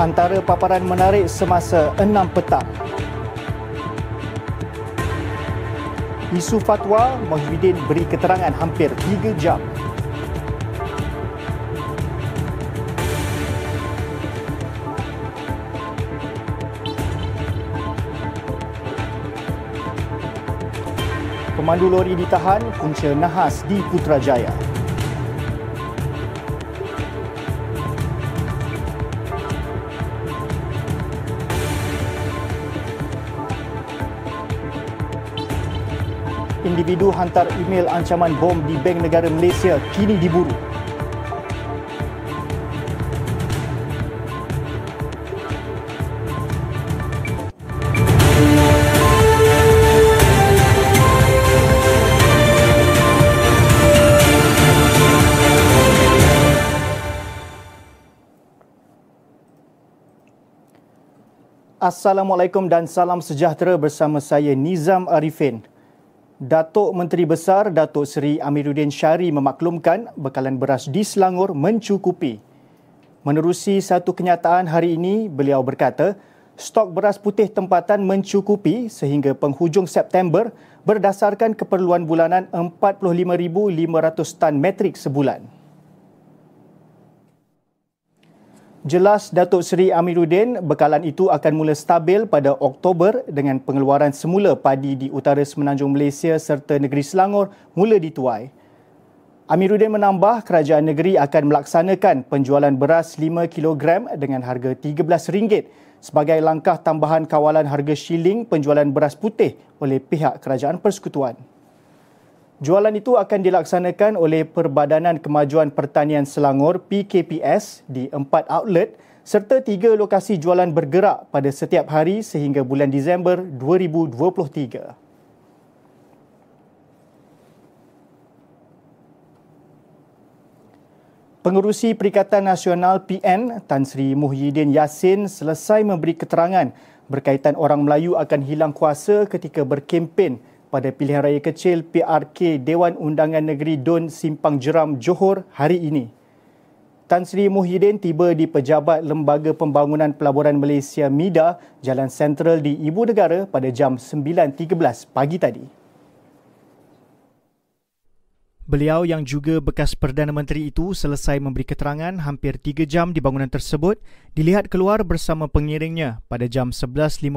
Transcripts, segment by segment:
antara paparan menarik semasa 6 petang. Isu fatwa, Muhyiddin beri keterangan hampir 3 jam. Pemandu lori ditahan, punca nahas di Putrajaya. Individu hantar email ancaman bom di Bank Negara Malaysia kini diburu. Assalamualaikum dan salam sejahtera bersama saya Nizam Arifin. Datuk Menteri Besar Datuk Seri Amiruddin Syari memaklumkan bekalan beras di Selangor mencukupi. Menerusi satu kenyataan hari ini, beliau berkata, stok beras putih tempatan mencukupi sehingga penghujung September berdasarkan keperluan bulanan 45,500 tan metrik sebulan. Jelas Datuk Seri Amiruddin, bekalan itu akan mula stabil pada Oktober dengan pengeluaran semula padi di utara semenanjung Malaysia serta negeri Selangor mula dituai. Amiruddin menambah kerajaan negeri akan melaksanakan penjualan beras 5 kg dengan harga RM13 sebagai langkah tambahan kawalan harga shilling penjualan beras putih oleh pihak kerajaan persekutuan. Jualan itu akan dilaksanakan oleh Perbadanan Kemajuan Pertanian Selangor PKPS di empat outlet serta tiga lokasi jualan bergerak pada setiap hari sehingga bulan Disember 2023. Pengurusi Perikatan Nasional PN Tan Sri Muhyiddin Yassin selesai memberi keterangan berkaitan orang Melayu akan hilang kuasa ketika berkempen pada pilihan raya kecil PRK Dewan Undangan Negeri Dun Simpang Jeram Johor hari ini. Tan Sri Muhyiddin tiba di Pejabat Lembaga Pembangunan Pelaburan Malaysia MIDA, Jalan Sentral di Ibu Negara pada jam 9.13 pagi tadi. Beliau yang juga bekas Perdana Menteri itu selesai memberi keterangan hampir 3 jam di bangunan tersebut dilihat keluar bersama pengiringnya pada jam 11.58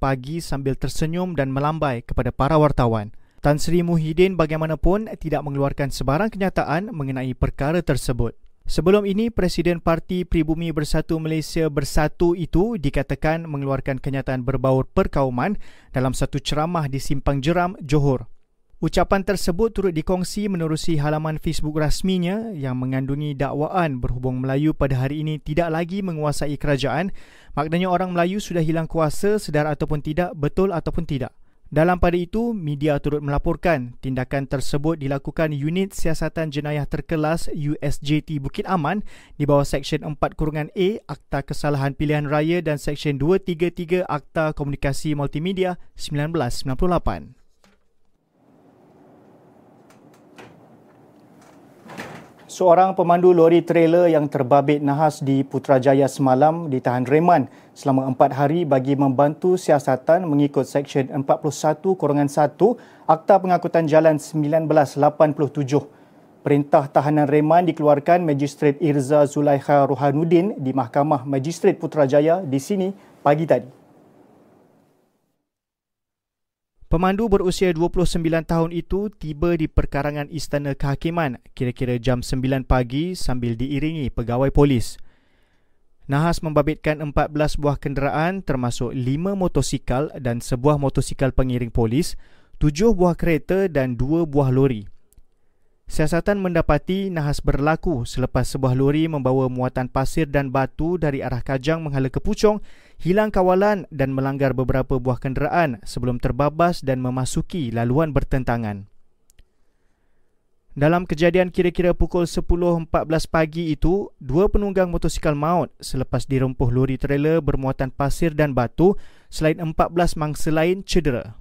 pagi sambil tersenyum dan melambai kepada para wartawan. Tan Sri Muhyiddin bagaimanapun tidak mengeluarkan sebarang kenyataan mengenai perkara tersebut. Sebelum ini, Presiden Parti Pribumi Bersatu Malaysia Bersatu itu dikatakan mengeluarkan kenyataan berbaur perkauman dalam satu ceramah di Simpang Jeram, Johor. Ucapan tersebut turut dikongsi menerusi halaman Facebook rasminya yang mengandungi dakwaan berhubung Melayu pada hari ini tidak lagi menguasai kerajaan. Maknanya orang Melayu sudah hilang kuasa sedar ataupun tidak, betul ataupun tidak. Dalam pada itu, media turut melaporkan tindakan tersebut dilakukan Unit Siasatan Jenayah Terkelas USJT Bukit Aman di bawah Seksyen 4 Kurungan A Akta Kesalahan Pilihan Raya dan Seksyen 233 Akta Komunikasi Multimedia 1998. Seorang pemandu lori trailer yang terbabit nahas di Putrajaya semalam ditahan reman selama empat hari bagi membantu siasatan mengikut Seksyen 41 Korongan 1 Akta Pengangkutan Jalan 1987. Perintah tahanan reman dikeluarkan Magistrat Irza Zulaikha Rohanuddin di Mahkamah Magistrat Putrajaya di sini pagi tadi. Pemandu berusia 29 tahun itu tiba di perkarangan Istana Kehakiman kira-kira jam 9 pagi sambil diiringi pegawai polis. Nahas membabitkan 14 buah kenderaan termasuk 5 motosikal dan sebuah motosikal pengiring polis, 7 buah kereta dan 2 buah lori. Siasatan mendapati nahas berlaku selepas sebuah lori membawa muatan pasir dan batu dari arah Kajang menghala ke Puchong, hilang kawalan dan melanggar beberapa buah kenderaan sebelum terbabas dan memasuki laluan bertentangan. Dalam kejadian kira-kira pukul 10.14 pagi itu, dua penunggang motosikal maut selepas dirempuh lori trailer bermuatan pasir dan batu selain 14 mangsa lain cedera.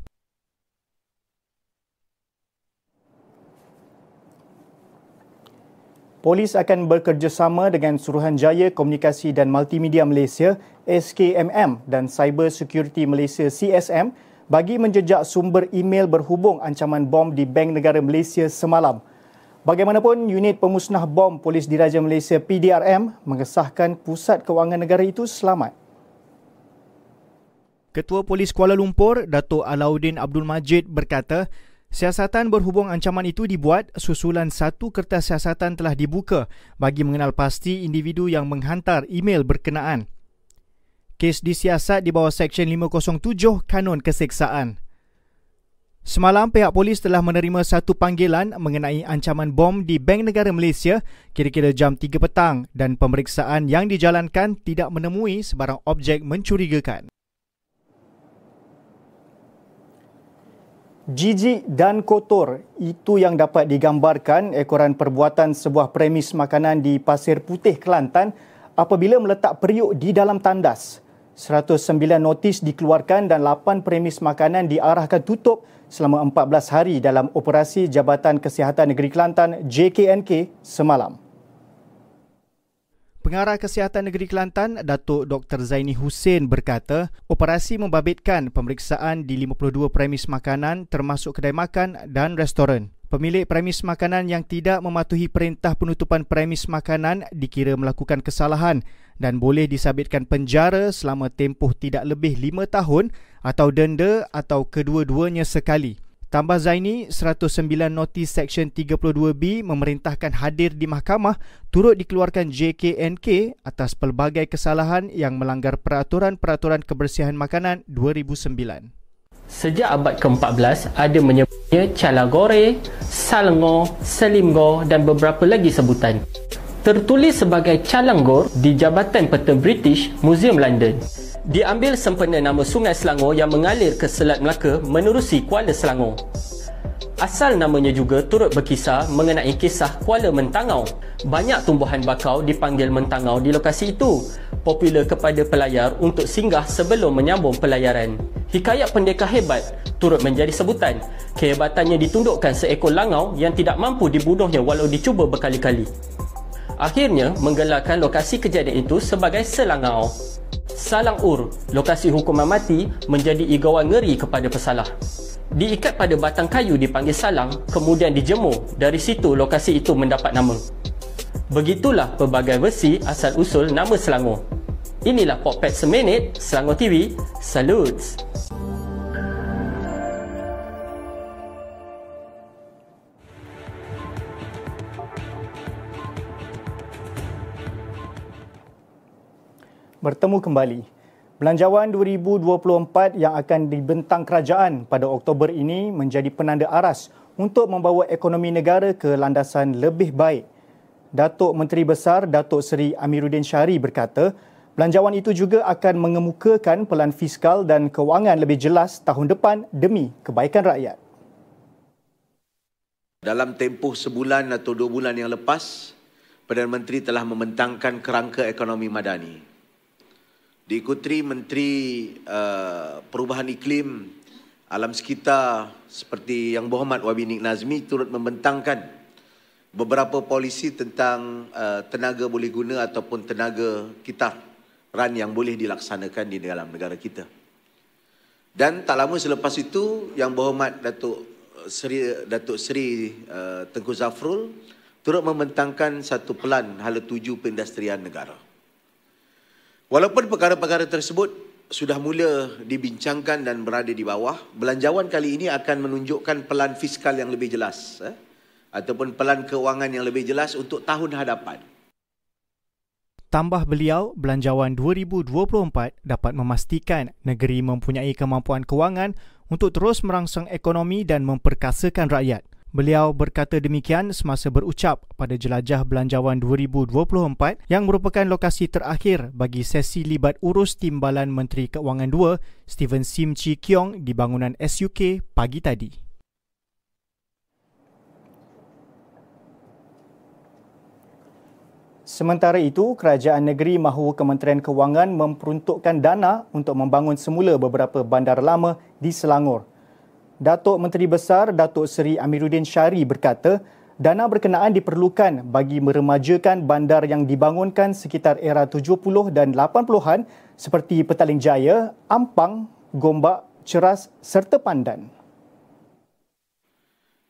Polis akan bekerjasama dengan Suruhanjaya Komunikasi dan Multimedia Malaysia SKMM dan Cyber Security Malaysia CSM bagi menjejak sumber email berhubung ancaman bom di Bank Negara Malaysia semalam. Bagaimanapun, unit pemusnah bom Polis Diraja Malaysia PDRM mengesahkan pusat kewangan negara itu selamat. Ketua Polis Kuala Lumpur, Datuk Alauddin Abdul Majid berkata, siasatan berhubung ancaman itu dibuat susulan satu kertas siasatan telah dibuka bagi mengenal pasti individu yang menghantar email berkenaan. Kes disiasat di bawah Seksyen 507 Kanun Keseksaan. Semalam pihak polis telah menerima satu panggilan mengenai ancaman bom di Bank Negara Malaysia kira-kira jam 3 petang dan pemeriksaan yang dijalankan tidak menemui sebarang objek mencurigakan. Jijik dan kotor itu yang dapat digambarkan ekoran perbuatan sebuah premis makanan di Pasir Putih Kelantan apabila meletak periuk di dalam tandas. 109 notis dikeluarkan dan 8 premis makanan diarahkan tutup selama 14 hari dalam operasi Jabatan Kesihatan Negeri Kelantan JKNK semalam. Pengarah Kesihatan Negeri Kelantan, Datuk Dr. Zaini Hussein berkata, operasi membabitkan pemeriksaan di 52 premis makanan termasuk kedai makan dan restoran. Pemilik premis makanan yang tidak mematuhi perintah penutupan premis makanan dikira melakukan kesalahan dan boleh disabitkan penjara selama tempoh tidak lebih 5 tahun atau denda atau kedua-duanya sekali. Tambah Zaini, 109 notis Seksyen 32B memerintahkan hadir di mahkamah turut dikeluarkan JKNK atas pelbagai kesalahan yang melanggar peraturan-peraturan kebersihan makanan 2009. Sejak abad ke-14, ada menyebutnya calagore, salngo, selimgo dan beberapa lagi sebutan. Tertulis sebagai calanggor di Jabatan Peta British, Museum London diambil sempena nama Sungai Selangor yang mengalir ke Selat Melaka menerusi Kuala Selangor. Asal namanya juga turut berkisar mengenai kisah Kuala Mentangau. Banyak tumbuhan bakau dipanggil Mentangau di lokasi itu. Popular kepada pelayar untuk singgah sebelum menyambung pelayaran. Hikayat pendekar hebat turut menjadi sebutan. Kehebatannya ditundukkan seekor langau yang tidak mampu dibunuhnya walau dicuba berkali-kali. Akhirnya menggelarkan lokasi kejadian itu sebagai Selangau. Salang Ur, lokasi hukuman mati menjadi igawan ngeri kepada pesalah. Diikat pada batang kayu dipanggil salang, kemudian dijemur. Dari situ lokasi itu mendapat nama. Begitulah pelbagai versi asal-usul nama Selangor. Inilah Popet Seminit, Selangor TV. Salutes! Bertemu kembali. Belanjawan 2024 yang akan dibentang kerajaan pada Oktober ini menjadi penanda aras untuk membawa ekonomi negara ke landasan lebih baik. Datuk Menteri Besar Datuk Seri Amiruddin Syari berkata, belanjawan itu juga akan mengemukakan pelan fiskal dan kewangan lebih jelas tahun depan demi kebaikan rakyat. Dalam tempoh sebulan atau dua bulan yang lepas, Perdana Menteri telah membentangkan kerangka ekonomi madani diikuti Menteri uh, Perubahan Iklim Alam Sekitar seperti Yang Berhormat Wabi Nik Nazmi turut membentangkan beberapa polisi tentang uh, tenaga boleh guna ataupun tenaga kitar ran yang boleh dilaksanakan di dalam negara kita. Dan tak lama selepas itu Yang Berhormat Datuk Seri Datuk Seri uh, Tengku Zafrul turut membentangkan satu pelan hala tuju perindustrian negara. Walaupun perkara-perkara tersebut sudah mula dibincangkan dan berada di bawah, belanjawan kali ini akan menunjukkan pelan fiskal yang lebih jelas eh? ataupun pelan keuangan yang lebih jelas untuk tahun hadapan. Tambah beliau, belanjawan 2024 dapat memastikan negeri mempunyai kemampuan kewangan untuk terus merangsang ekonomi dan memperkasakan rakyat. Beliau berkata demikian semasa berucap pada Jelajah Belanjawan 2024 yang merupakan lokasi terakhir bagi sesi libat urus Timbalan Menteri Keuangan 2 Stephen Sim Chi Kiong di bangunan SUK pagi tadi. Sementara itu, Kerajaan Negeri mahu Kementerian Kewangan memperuntukkan dana untuk membangun semula beberapa bandar lama di Selangor. Datuk Menteri Besar Datuk Seri Amiruddin Syari berkata, dana berkenaan diperlukan bagi meremajakan bandar yang dibangunkan sekitar era 70 dan 80-an seperti Petaling Jaya, Ampang, Gombak, Ceras serta Pandan.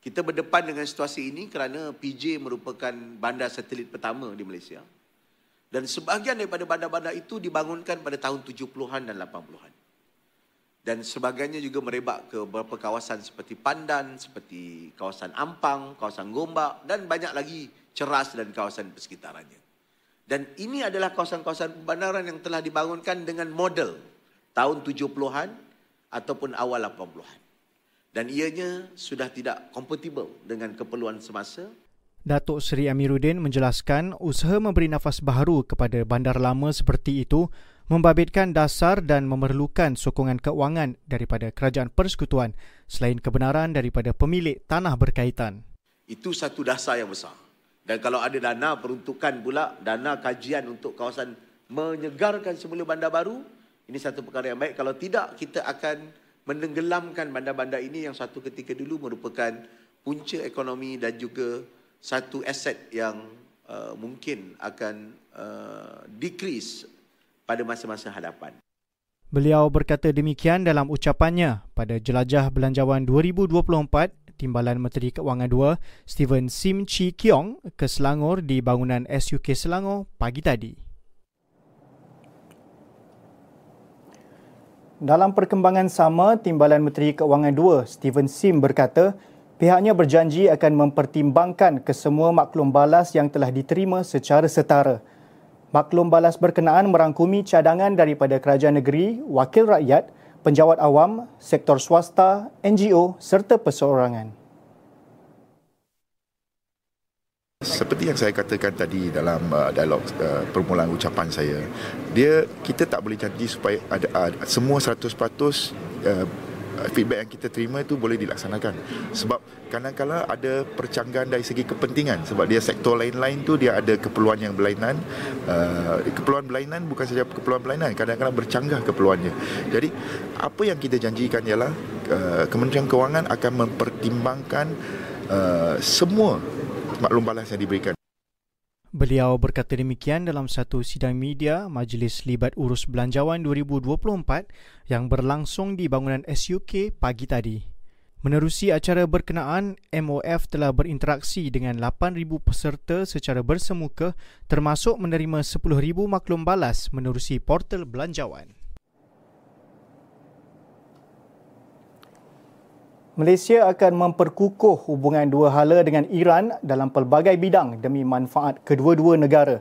Kita berdepan dengan situasi ini kerana PJ merupakan bandar satelit pertama di Malaysia. Dan sebahagian daripada bandar-bandar itu dibangunkan pada tahun 70-an dan 80-an. Dan sebagainya juga merebak ke beberapa kawasan seperti Pandan, seperti kawasan Ampang, kawasan Gombak dan banyak lagi Ceras dan kawasan persekitarannya. Dan ini adalah kawasan-kawasan pembandaran yang telah dibangunkan dengan model tahun 70-an ataupun awal 80-an. Dan ianya sudah tidak kompatibel dengan keperluan semasa. Datuk Seri Amiruddin menjelaskan usaha memberi nafas baharu kepada bandar lama seperti itu membabitkan dasar dan memerlukan sokongan keuangan daripada kerajaan persekutuan selain kebenaran daripada pemilik tanah berkaitan. Itu satu dasar yang besar. Dan kalau ada dana peruntukan pula, dana kajian untuk kawasan menyegarkan semula bandar baru, ini satu perkara yang baik. Kalau tidak, kita akan menenggelamkan bandar-bandar ini yang satu ketika dulu merupakan punca ekonomi dan juga satu aset yang uh, mungkin akan uh, decrease pada masa-masa hadapan. Beliau berkata demikian dalam ucapannya pada Jelajah Belanjawan 2024 Timbalan Menteri Keuangan 2 Steven Sim Chi Kiong ke Selangor di bangunan SUK Selangor pagi tadi. Dalam perkembangan sama, Timbalan Menteri Keuangan 2 Steven Sim berkata pihaknya berjanji akan mempertimbangkan kesemua maklum balas yang telah diterima secara setara. Maklum balas berkenaan merangkumi cadangan daripada kerajaan negeri, wakil rakyat, penjawat awam, sektor swasta, NGO serta perseorangan. Seperti yang saya katakan tadi dalam uh, dialog uh, permulaan ucapan saya, dia kita tak boleh janji supaya ada uh, semua 100% uh, feedback yang kita terima itu boleh dilaksanakan. Sebab kadang-kadang ada percanggahan dari segi kepentingan sebab dia sektor lain-lain tu dia ada keperluan yang berlainan. Uh, keperluan berlainan bukan saja keperluan berlainan, kadang-kadang bercanggah keperluannya. Jadi apa yang kita janjikan ialah uh, Kementerian Kewangan akan mempertimbangkan uh, semua maklum balas yang diberikan. Beliau berkata demikian dalam satu sidang media Majlis Libat Urus Belanjawan 2024 yang berlangsung di bangunan SUK pagi tadi. Menerusi acara berkenaan, MOF telah berinteraksi dengan 8,000 peserta secara bersemuka termasuk menerima 10,000 maklum balas menerusi portal belanjawan. Malaysia akan memperkukuh hubungan dua hala dengan Iran dalam pelbagai bidang demi manfaat kedua-dua negara.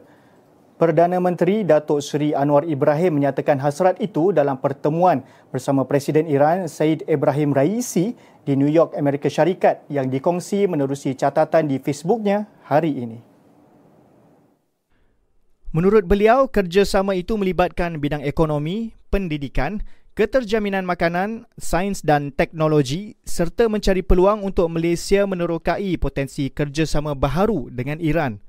Perdana Menteri Datuk Seri Anwar Ibrahim menyatakan hasrat itu dalam pertemuan bersama Presiden Iran Said Ibrahim Raisi di New York, Amerika Syarikat yang dikongsi menerusi catatan di Facebooknya hari ini. Menurut beliau, kerjasama itu melibatkan bidang ekonomi, pendidikan, keterjaminan makanan, sains dan teknologi serta mencari peluang untuk Malaysia menerokai potensi kerjasama baharu dengan Iran.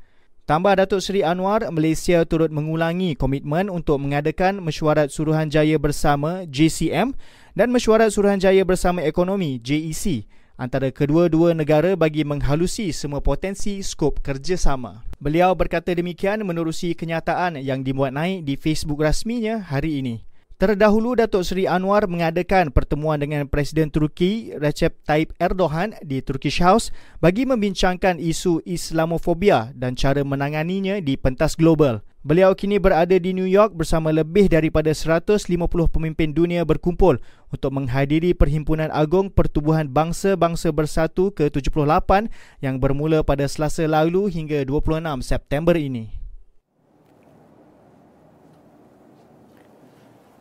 Tambah Datuk Seri Anwar, Malaysia turut mengulangi komitmen untuk mengadakan Mesyuarat Suruhanjaya Bersama JCM dan Mesyuarat Suruhanjaya Bersama Ekonomi JEC antara kedua-dua negara bagi menghalusi semua potensi skop kerjasama. Beliau berkata demikian menerusi kenyataan yang dimuat naik di Facebook rasminya hari ini. Terdahulu Datuk Seri Anwar mengadakan pertemuan dengan Presiden Turki Recep Tayyip Erdogan di Turkish House bagi membincangkan isu Islamofobia dan cara menanganinya di pentas global. Beliau kini berada di New York bersama lebih daripada 150 pemimpin dunia berkumpul untuk menghadiri Perhimpunan Agung Pertubuhan Bangsa-Bangsa Bersatu ke-78 yang bermula pada Selasa lalu hingga 26 September ini.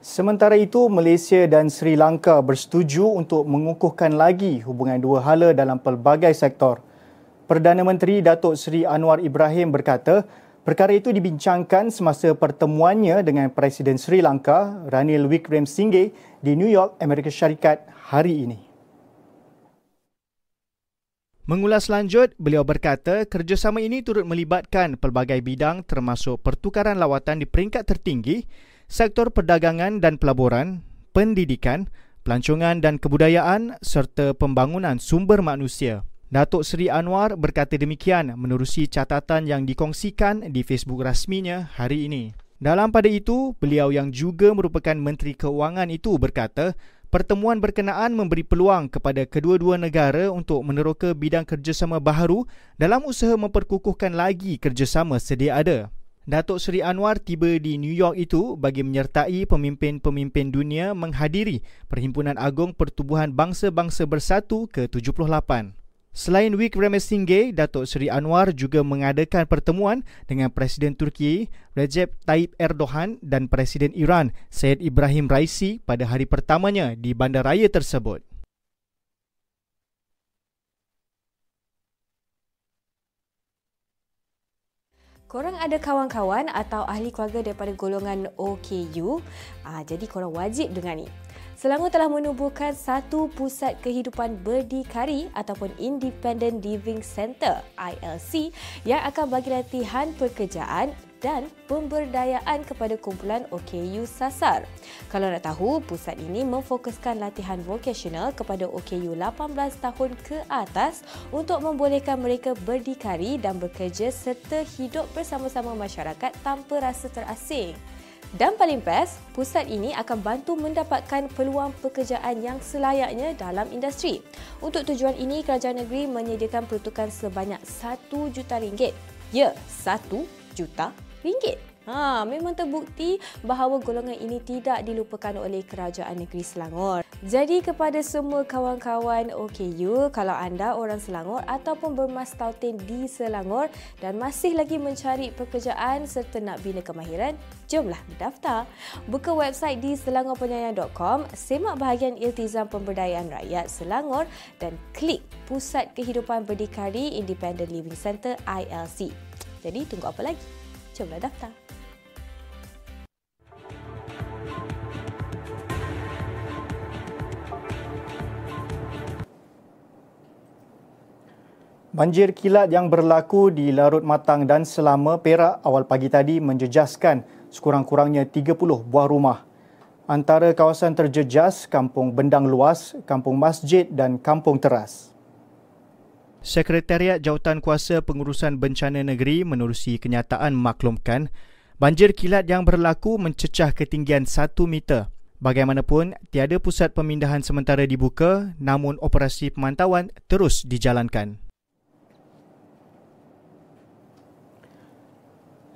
Sementara itu, Malaysia dan Sri Lanka bersetuju untuk mengukuhkan lagi hubungan dua hala dalam pelbagai sektor. Perdana Menteri Datuk Seri Anwar Ibrahim berkata, perkara itu dibincangkan semasa pertemuannya dengan Presiden Sri Lanka, Ranil Wickremesinghe di New York, Amerika Syarikat hari ini. Mengulas lanjut, beliau berkata kerjasama ini turut melibatkan pelbagai bidang termasuk pertukaran lawatan di peringkat tertinggi sektor perdagangan dan pelaburan, pendidikan, pelancongan dan kebudayaan serta pembangunan sumber manusia. Datuk Seri Anwar berkata demikian menerusi catatan yang dikongsikan di Facebook rasminya hari ini. Dalam pada itu, beliau yang juga merupakan Menteri Keuangan itu berkata, pertemuan berkenaan memberi peluang kepada kedua-dua negara untuk meneroka bidang kerjasama baharu dalam usaha memperkukuhkan lagi kerjasama sedia ada. Datuk Seri Anwar tiba di New York itu bagi menyertai pemimpin-pemimpin dunia menghadiri Perhimpunan Agung Pertubuhan Bangsa-Bangsa Bersatu ke-78. Selain Wik Remesingge, Datuk Seri Anwar juga mengadakan pertemuan dengan Presiden Turki Recep Tayyip Erdogan dan Presiden Iran Syed Ibrahim Raisi pada hari pertamanya di bandaraya tersebut. Korang ada kawan-kawan atau ahli keluarga daripada golongan OKU, ah, jadi korang wajib dengar ni. Selangor telah menubuhkan satu pusat kehidupan berdikari ataupun Independent Living Center ILC yang akan bagi latihan pekerjaan dan pemberdayaan kepada kumpulan OKU Sasar. Kalau nak tahu, pusat ini memfokuskan latihan vokasional kepada OKU 18 tahun ke atas untuk membolehkan mereka berdikari dan bekerja serta hidup bersama-sama masyarakat tanpa rasa terasing. Dan paling best, pusat ini akan bantu mendapatkan peluang pekerjaan yang selayaknya dalam industri. Untuk tujuan ini, kerajaan negeri menyediakan peruntukan sebanyak 1 juta ringgit. Ya, 1 juta ringgit. Ha, memang terbukti bahawa golongan ini tidak dilupakan oleh Kerajaan Negeri Selangor. Jadi kepada semua kawan-kawan OKU, kalau anda orang Selangor ataupun bermastautin di Selangor dan masih lagi mencari pekerjaan serta nak bina kemahiran, jomlah mendaftar. Buka website di selangorpenyayang.com, semak bahagian Iltizam Pemberdayaan Rakyat Selangor dan klik Pusat Kehidupan Berdikari Independent Living Center ILC. Jadi tunggu apa lagi? Jomlah daftar. Banjir kilat yang berlaku di Larut Matang dan Selama Perak awal pagi tadi menjejaskan sekurang-kurangnya 30 buah rumah. Antara kawasan terjejas Kampung Bendang Luas, Kampung Masjid dan Kampung Teras. Sekretariat Jawatan Kuasa Pengurusan Bencana Negeri menerusi kenyataan memaklumkan banjir kilat yang berlaku mencecah ketinggian 1 meter. Bagaimanapun, tiada pusat pemindahan sementara dibuka namun operasi pemantauan terus dijalankan.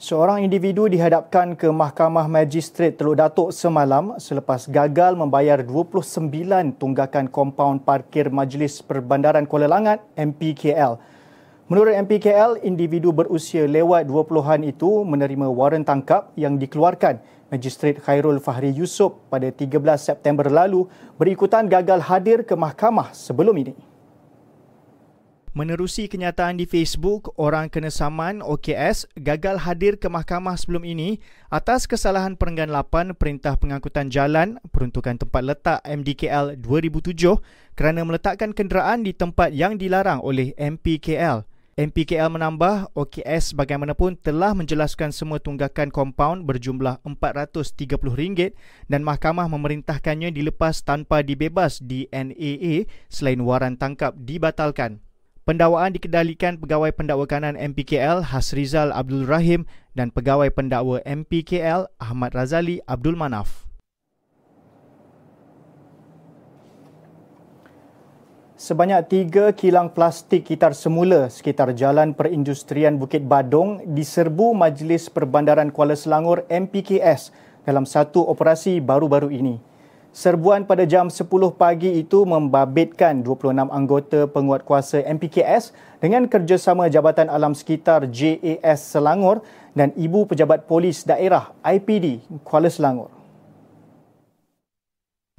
Seorang individu dihadapkan ke Mahkamah Magistrate Teluk Datuk semalam selepas gagal membayar 29 tunggakan kompaun parkir Majlis Perbandaran Kuala Langat MPKL. Menurut MPKL, individu berusia lewat 20-an itu menerima waran tangkap yang dikeluarkan Magistrate Khairul Fahri Yusof pada 13 September lalu berikutan gagal hadir ke mahkamah sebelum ini. Menerusi kenyataan di Facebook, orang kena saman OKS gagal hadir ke mahkamah sebelum ini atas kesalahan perenggan 8 Perintah Pengangkutan Jalan Peruntukan Tempat Letak MDKL 2007 kerana meletakkan kenderaan di tempat yang dilarang oleh MPKL. MPKL menambah OKS bagaimanapun telah menjelaskan semua tunggakan kompaun berjumlah RM430 dan mahkamah memerintahkannya dilepas tanpa dibebas di NAA selain waran tangkap dibatalkan. Pendakwaan dikendalikan Pegawai Pendakwa Kanan MPKL Hasrizal Abdul Rahim dan Pegawai Pendakwa MPKL Ahmad Razali Abdul Manaf. Sebanyak tiga kilang plastik kitar semula sekitar Jalan Perindustrian Bukit Badung diserbu Majlis Perbandaran Kuala Selangor MPKS dalam satu operasi baru-baru ini. Serbuan pada jam 10 pagi itu membabitkan 26 anggota penguat kuasa MPKS dengan kerjasama Jabatan Alam Sekitar JAS Selangor dan Ibu Pejabat Polis Daerah IPD Kuala Selangor.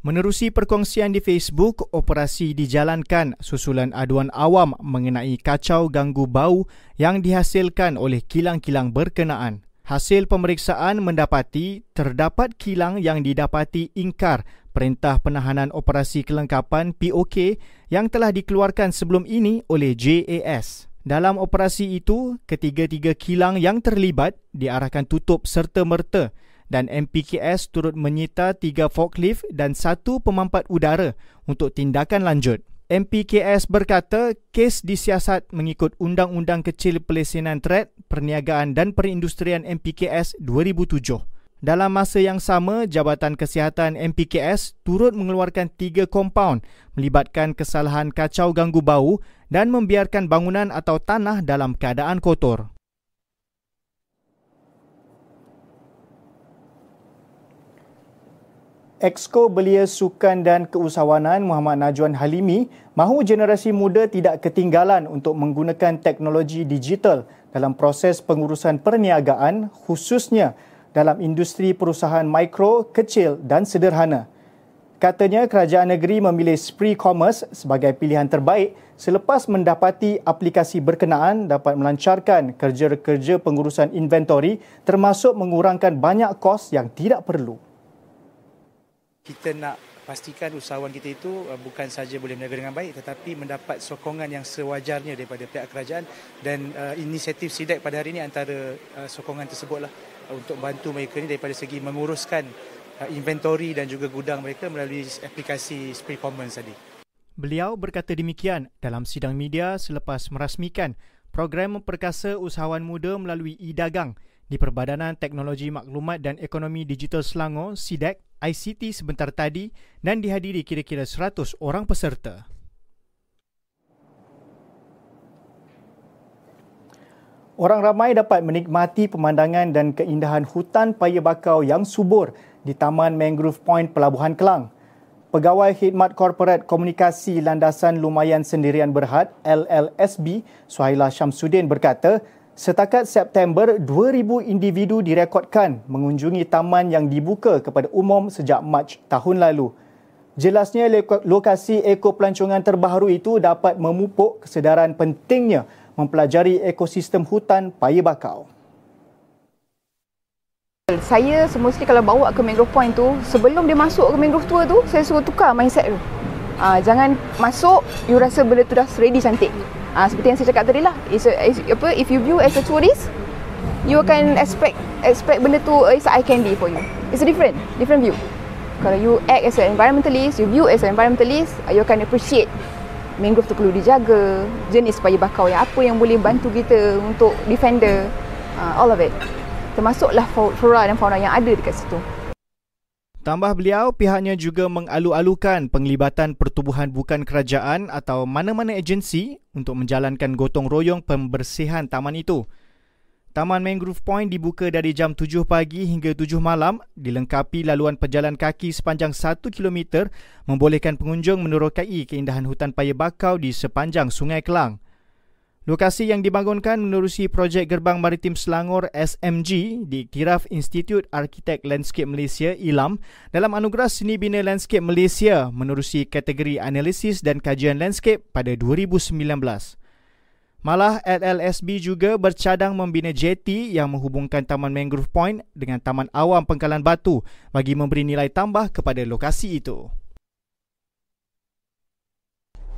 Menerusi perkongsian di Facebook, operasi dijalankan susulan aduan awam mengenai kacau ganggu bau yang dihasilkan oleh kilang-kilang berkenaan. Hasil pemeriksaan mendapati terdapat kilang yang didapati ingkar Perintah Penahanan Operasi Kelengkapan POK yang telah dikeluarkan sebelum ini oleh JAS. Dalam operasi itu, ketiga-tiga kilang yang terlibat diarahkan tutup serta-merta dan MPKS turut menyita tiga forklift dan satu pemampat udara untuk tindakan lanjut. MPKS berkata kes disiasat mengikut Undang-Undang Kecil Pelesenan Trade, Perniagaan dan Perindustrian MPKS 2007. Dalam masa yang sama, Jabatan Kesihatan MPKS turut mengeluarkan tiga kompaun melibatkan kesalahan kacau ganggu bau dan membiarkan bangunan atau tanah dalam keadaan kotor. Exco Belia Sukan dan Keusahawanan Muhammad Najwan Halimi mahu generasi muda tidak ketinggalan untuk menggunakan teknologi digital dalam proses pengurusan perniagaan khususnya dalam industri perusahaan mikro, kecil dan sederhana. Katanya kerajaan negeri memilih Spree Commerce sebagai pilihan terbaik selepas mendapati aplikasi berkenaan dapat melancarkan kerja-kerja pengurusan inventory termasuk mengurangkan banyak kos yang tidak perlu kita nak pastikan usahawan kita itu uh, bukan saja boleh berniaga dengan baik tetapi mendapat sokongan yang sewajarnya daripada pihak kerajaan dan uh, inisiatif SIDEC pada hari ini antara uh, sokongan tersebutlah uh, untuk bantu mereka ini daripada segi menguruskan uh, inventory dan juga gudang mereka melalui aplikasi Spree Commons tadi. Beliau berkata demikian dalam sidang media selepas merasmikan program memperkasa usahawan muda melalui e-dagang di Perbadanan Teknologi Maklumat dan Ekonomi Digital Selangor SIDEC ICT sebentar tadi dan dihadiri kira-kira 100 orang peserta. Orang ramai dapat menikmati pemandangan dan keindahan hutan paya bakau yang subur di Taman Mangrove Point Pelabuhan Kelang. Pegawai Khidmat Korporat Komunikasi Landasan Lumayan Sendirian Berhad LLSB Suhaila Syamsuddin berkata Setakat September, 2,000 individu direkodkan mengunjungi taman yang dibuka kepada umum sejak Mac tahun lalu. Jelasnya lokasi ekopelancongan terbaru itu dapat memupuk kesedaran pentingnya mempelajari ekosistem hutan paya bakau. Saya semestinya kalau bawa ke mangrove point tu, sebelum dia masuk ke mangrove tua tu, saya suruh tukar mindset tu. Uh, jangan masuk, you rasa benda tu dah ready cantik. Uh, seperti yang saya cakap tadi lah. Is apa if you view as a tourist, you akan expect expect benda tu is eye candy for you. It's a different different view. Kalau you act as an environmentalist, you view as an environmentalist, you akan appreciate mangrove tu perlu dijaga, jenis paya bakau yang apa yang boleh bantu kita untuk defender, uh, all of it. Termasuklah flora dan fauna yang ada dekat situ. Tambah beliau, pihaknya juga mengalu-alukan penglibatan pertubuhan bukan kerajaan atau mana-mana agensi untuk menjalankan gotong royong pembersihan taman itu. Taman Mangrove Point dibuka dari jam 7 pagi hingga 7 malam, dilengkapi laluan pejalan kaki sepanjang 1 km membolehkan pengunjung menerokai keindahan hutan paya bakau di sepanjang Sungai Kelang. Lokasi yang dibangunkan menerusi projek Gerbang Maritim Selangor SMG diiktiraf Institut Arkitek Landscape Malaysia ILAM dalam Anugerah Seni Bina Landscape Malaysia menerusi kategori Analisis dan Kajian Landscape pada 2019. Malah LLSB juga bercadang membina jeti yang menghubungkan Taman Mangrove Point dengan Taman Awam Pengkalan Batu bagi memberi nilai tambah kepada lokasi itu.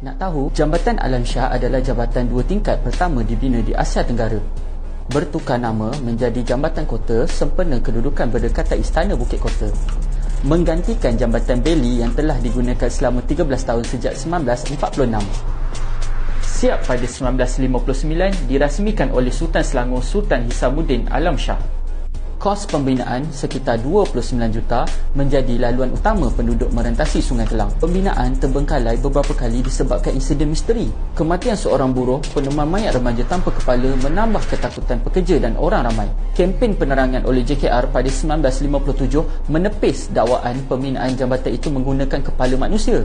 Nak tahu, Jambatan Alam Shah adalah jabatan dua tingkat pertama dibina di Asia Tenggara. Bertukar nama menjadi Jambatan Kota sempena kedudukan berdekatan Istana Bukit Kota. Menggantikan Jambatan Beli yang telah digunakan selama 13 tahun sejak 1946. Siap pada 1959 dirasmikan oleh Sultan Selangor Sultan Hisamuddin Alam Shah kos pembinaan sekitar 29 juta menjadi laluan utama penduduk merentasi Sungai Kelang. Pembinaan terbengkalai beberapa kali disebabkan insiden misteri. Kematian seorang buruh, penemuan mayat remaja tanpa kepala menambah ketakutan pekerja dan orang ramai. Kempen penerangan oleh JKR pada 1957 menepis dakwaan pembinaan jambatan itu menggunakan kepala manusia.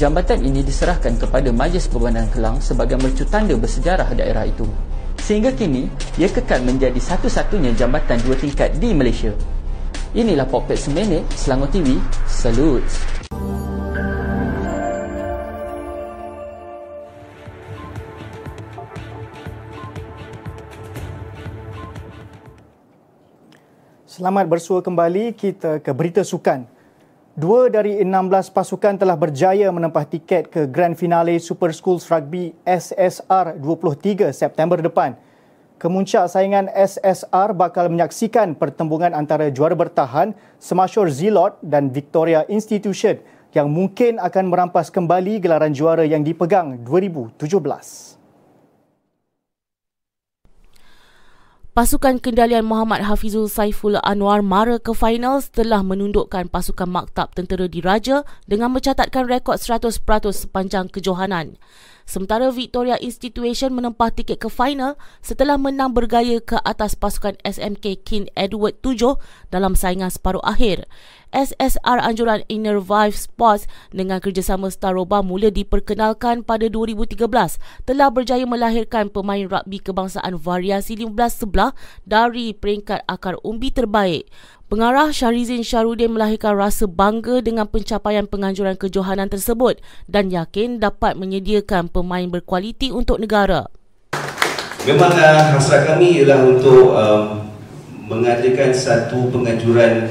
Jambatan ini diserahkan kepada Majlis Perbandaran Kelang sebagai mercu tanda bersejarah daerah itu. Sehingga kini, ia kekal menjadi satu-satunya jambatan dua tingkat di Malaysia. Inilah Popet Seminit, Selangor TV. Salut! Selamat bersua kembali kita ke berita sukan. Dua dari 16 pasukan telah berjaya menempah tiket ke Grand Finale Super Schools Rugby SSR 23 September depan. Kemuncak saingan SSR bakal menyaksikan pertembungan antara juara bertahan Semasyur Zilot dan Victoria Institution yang mungkin akan merampas kembali gelaran juara yang dipegang 2017. Pasukan kendalian Muhammad Hafizul Saiful Anwar mara ke final setelah menundukkan pasukan Maktab Tentera Diraja dengan mencatatkan rekod 100% sepanjang kejohanan. Sementara Victoria Institution menempah tiket ke final setelah menang bergaya ke atas pasukan SMK King Edward 7 dalam saingan separuh akhir. SSR anjuran Inner Vive Sports dengan kerjasama Staroba mula diperkenalkan pada 2013 telah berjaya melahirkan pemain rugby kebangsaan variasi 15 sebelah dari peringkat akar umbi terbaik. Pengarah Syarizin Syarudin melahirkan rasa bangga dengan pencapaian penganjuran kejohanan tersebut dan yakin dapat menyediakan pemain berkualiti untuk negara. Memang uh, hasrat kami ialah untuk um, mengadakan satu penganjuran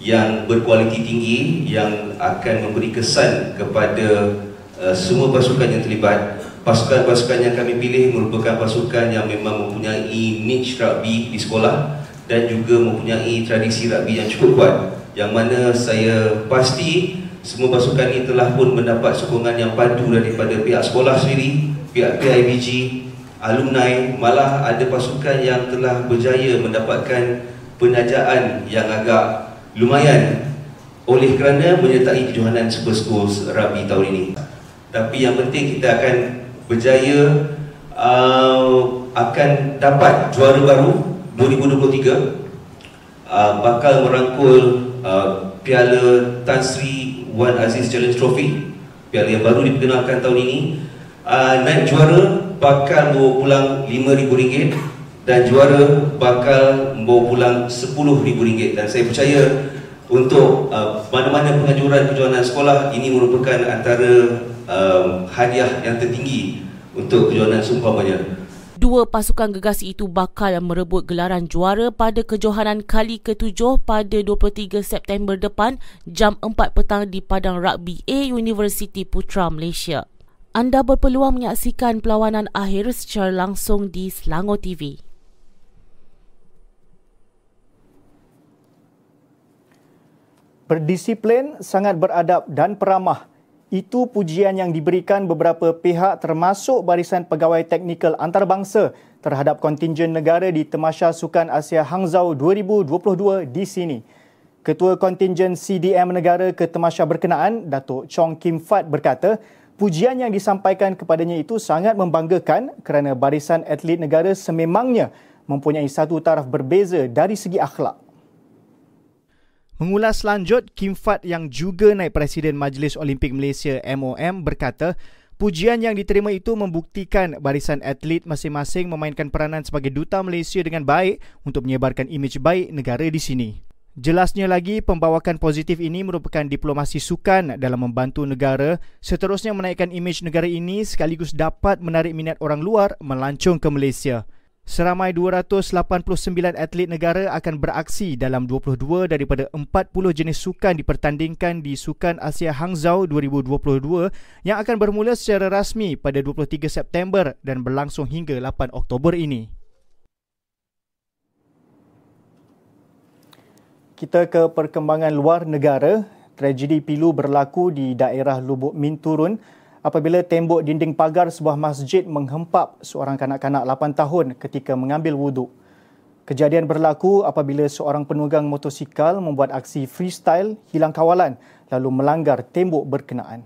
yang berkualiti tinggi yang akan memberi kesan kepada uh, semua pasukan yang terlibat. Pasukan-pasukan yang kami pilih merupakan pasukan yang memang mempunyai niche rugby di sekolah dan juga mempunyai tradisi rugby yang cukup kuat yang mana saya pasti semua pasukan ini telah pun mendapat sokongan yang padu daripada pihak sekolah sendiri, pihak PIBG, alumni, malah ada pasukan yang telah berjaya mendapatkan penajaan yang agak lumayan oleh kerana menyertai kejohanan Super Schools Rugby tahun ini. Tapi yang penting kita akan berjaya uh, akan dapat juara baru 2023 uh, bakal merangkul uh, Piala Tan Sri Wan Aziz Challenge Trophy Piala yang baru diperkenalkan tahun ini uh, Naik juara bakal bawa pulang RM5,000 dan juara bakal membawa pulang RM10,000 dan saya percaya untuk uh, mana-mana pengajuran kejohanan sekolah ini merupakan antara uh, hadiah yang tertinggi untuk kejohanan seumpamanya. Dua pasukan gegasi itu bakal merebut gelaran juara pada kejohanan kali ketujuh pada 23 September depan jam 4 petang di Padang Rugby A University Putra Malaysia. Anda berpeluang menyaksikan perlawanan akhir secara langsung di Selangor TV. Berdisiplin, sangat beradab dan peramah itu pujian yang diberikan beberapa pihak termasuk Barisan Pegawai Teknikal Antarabangsa terhadap kontingen negara di Temasya Sukan Asia Hangzhou 2022 di sini. Ketua Kontingen CDM Negara ke Temasya berkenaan, Datuk Chong Kim Fat berkata, pujian yang disampaikan kepadanya itu sangat membanggakan kerana barisan atlet negara sememangnya mempunyai satu taraf berbeza dari segi akhlak. Mengulas lanjut, Kim Fat yang juga naik Presiden Majlis Olimpik Malaysia MOM berkata, pujian yang diterima itu membuktikan barisan atlet masing-masing memainkan peranan sebagai duta Malaysia dengan baik untuk menyebarkan imej baik negara di sini. Jelasnya lagi, pembawakan positif ini merupakan diplomasi sukan dalam membantu negara seterusnya menaikkan imej negara ini sekaligus dapat menarik minat orang luar melancong ke Malaysia. Seramai 289 atlet negara akan beraksi dalam 22 daripada 40 jenis sukan dipertandingkan di Sukan Asia Hangzhou 2022 yang akan bermula secara rasmi pada 23 September dan berlangsung hingga 8 Oktober ini. Kita ke perkembangan luar negara. Tragedi pilu berlaku di daerah Lubuk Minturun apabila tembok dinding pagar sebuah masjid menghempap seorang kanak-kanak 8 tahun ketika mengambil wuduk. Kejadian berlaku apabila seorang penunggang motosikal membuat aksi freestyle hilang kawalan lalu melanggar tembok berkenaan.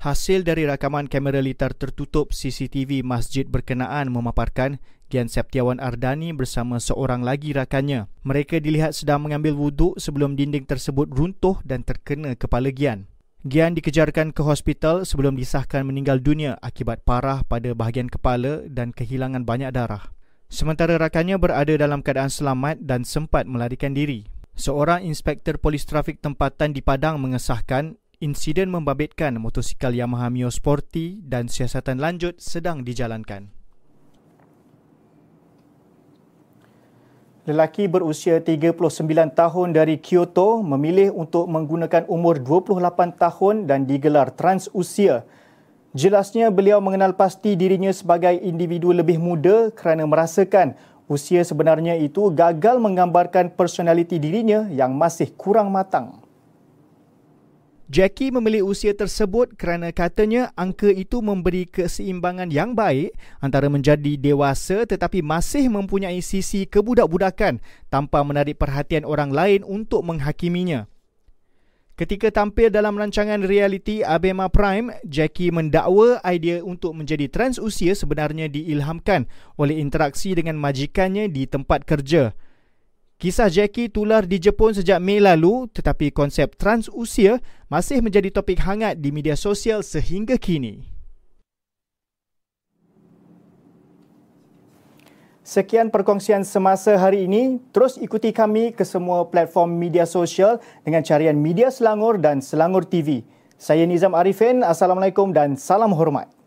Hasil dari rakaman kamera litar tertutup CCTV masjid berkenaan memaparkan Gian Septiawan Ardani bersama seorang lagi rakannya. Mereka dilihat sedang mengambil wuduk sebelum dinding tersebut runtuh dan terkena kepala Gian. Gian dikejarkan ke hospital sebelum disahkan meninggal dunia akibat parah pada bahagian kepala dan kehilangan banyak darah. Sementara rakannya berada dalam keadaan selamat dan sempat melarikan diri. Seorang inspektor polis trafik tempatan di Padang mengesahkan insiden membabitkan motosikal Yamaha Mio Sporty dan siasatan lanjut sedang dijalankan. Lelaki berusia 39 tahun dari Kyoto memilih untuk menggunakan umur 28 tahun dan digelar transusia. Jelasnya beliau mengenal pasti dirinya sebagai individu lebih muda kerana merasakan usia sebenarnya itu gagal menggambarkan personaliti dirinya yang masih kurang matang. Jackie memilih usia tersebut kerana katanya angka itu memberi keseimbangan yang baik antara menjadi dewasa tetapi masih mempunyai sisi kebudak-budakan tanpa menarik perhatian orang lain untuk menghakiminya. Ketika tampil dalam rancangan realiti Abema Prime, Jackie mendakwa idea untuk menjadi transusia sebenarnya diilhamkan oleh interaksi dengan majikannya di tempat kerja. Kisah Jackie tular di Jepun sejak Mei lalu tetapi konsep transusia masih menjadi topik hangat di media sosial sehingga kini. Sekian perkongsian semasa hari ini. Terus ikuti kami ke semua platform media sosial dengan carian Media Selangor dan Selangor TV. Saya Nizam Arifin. Assalamualaikum dan salam hormat.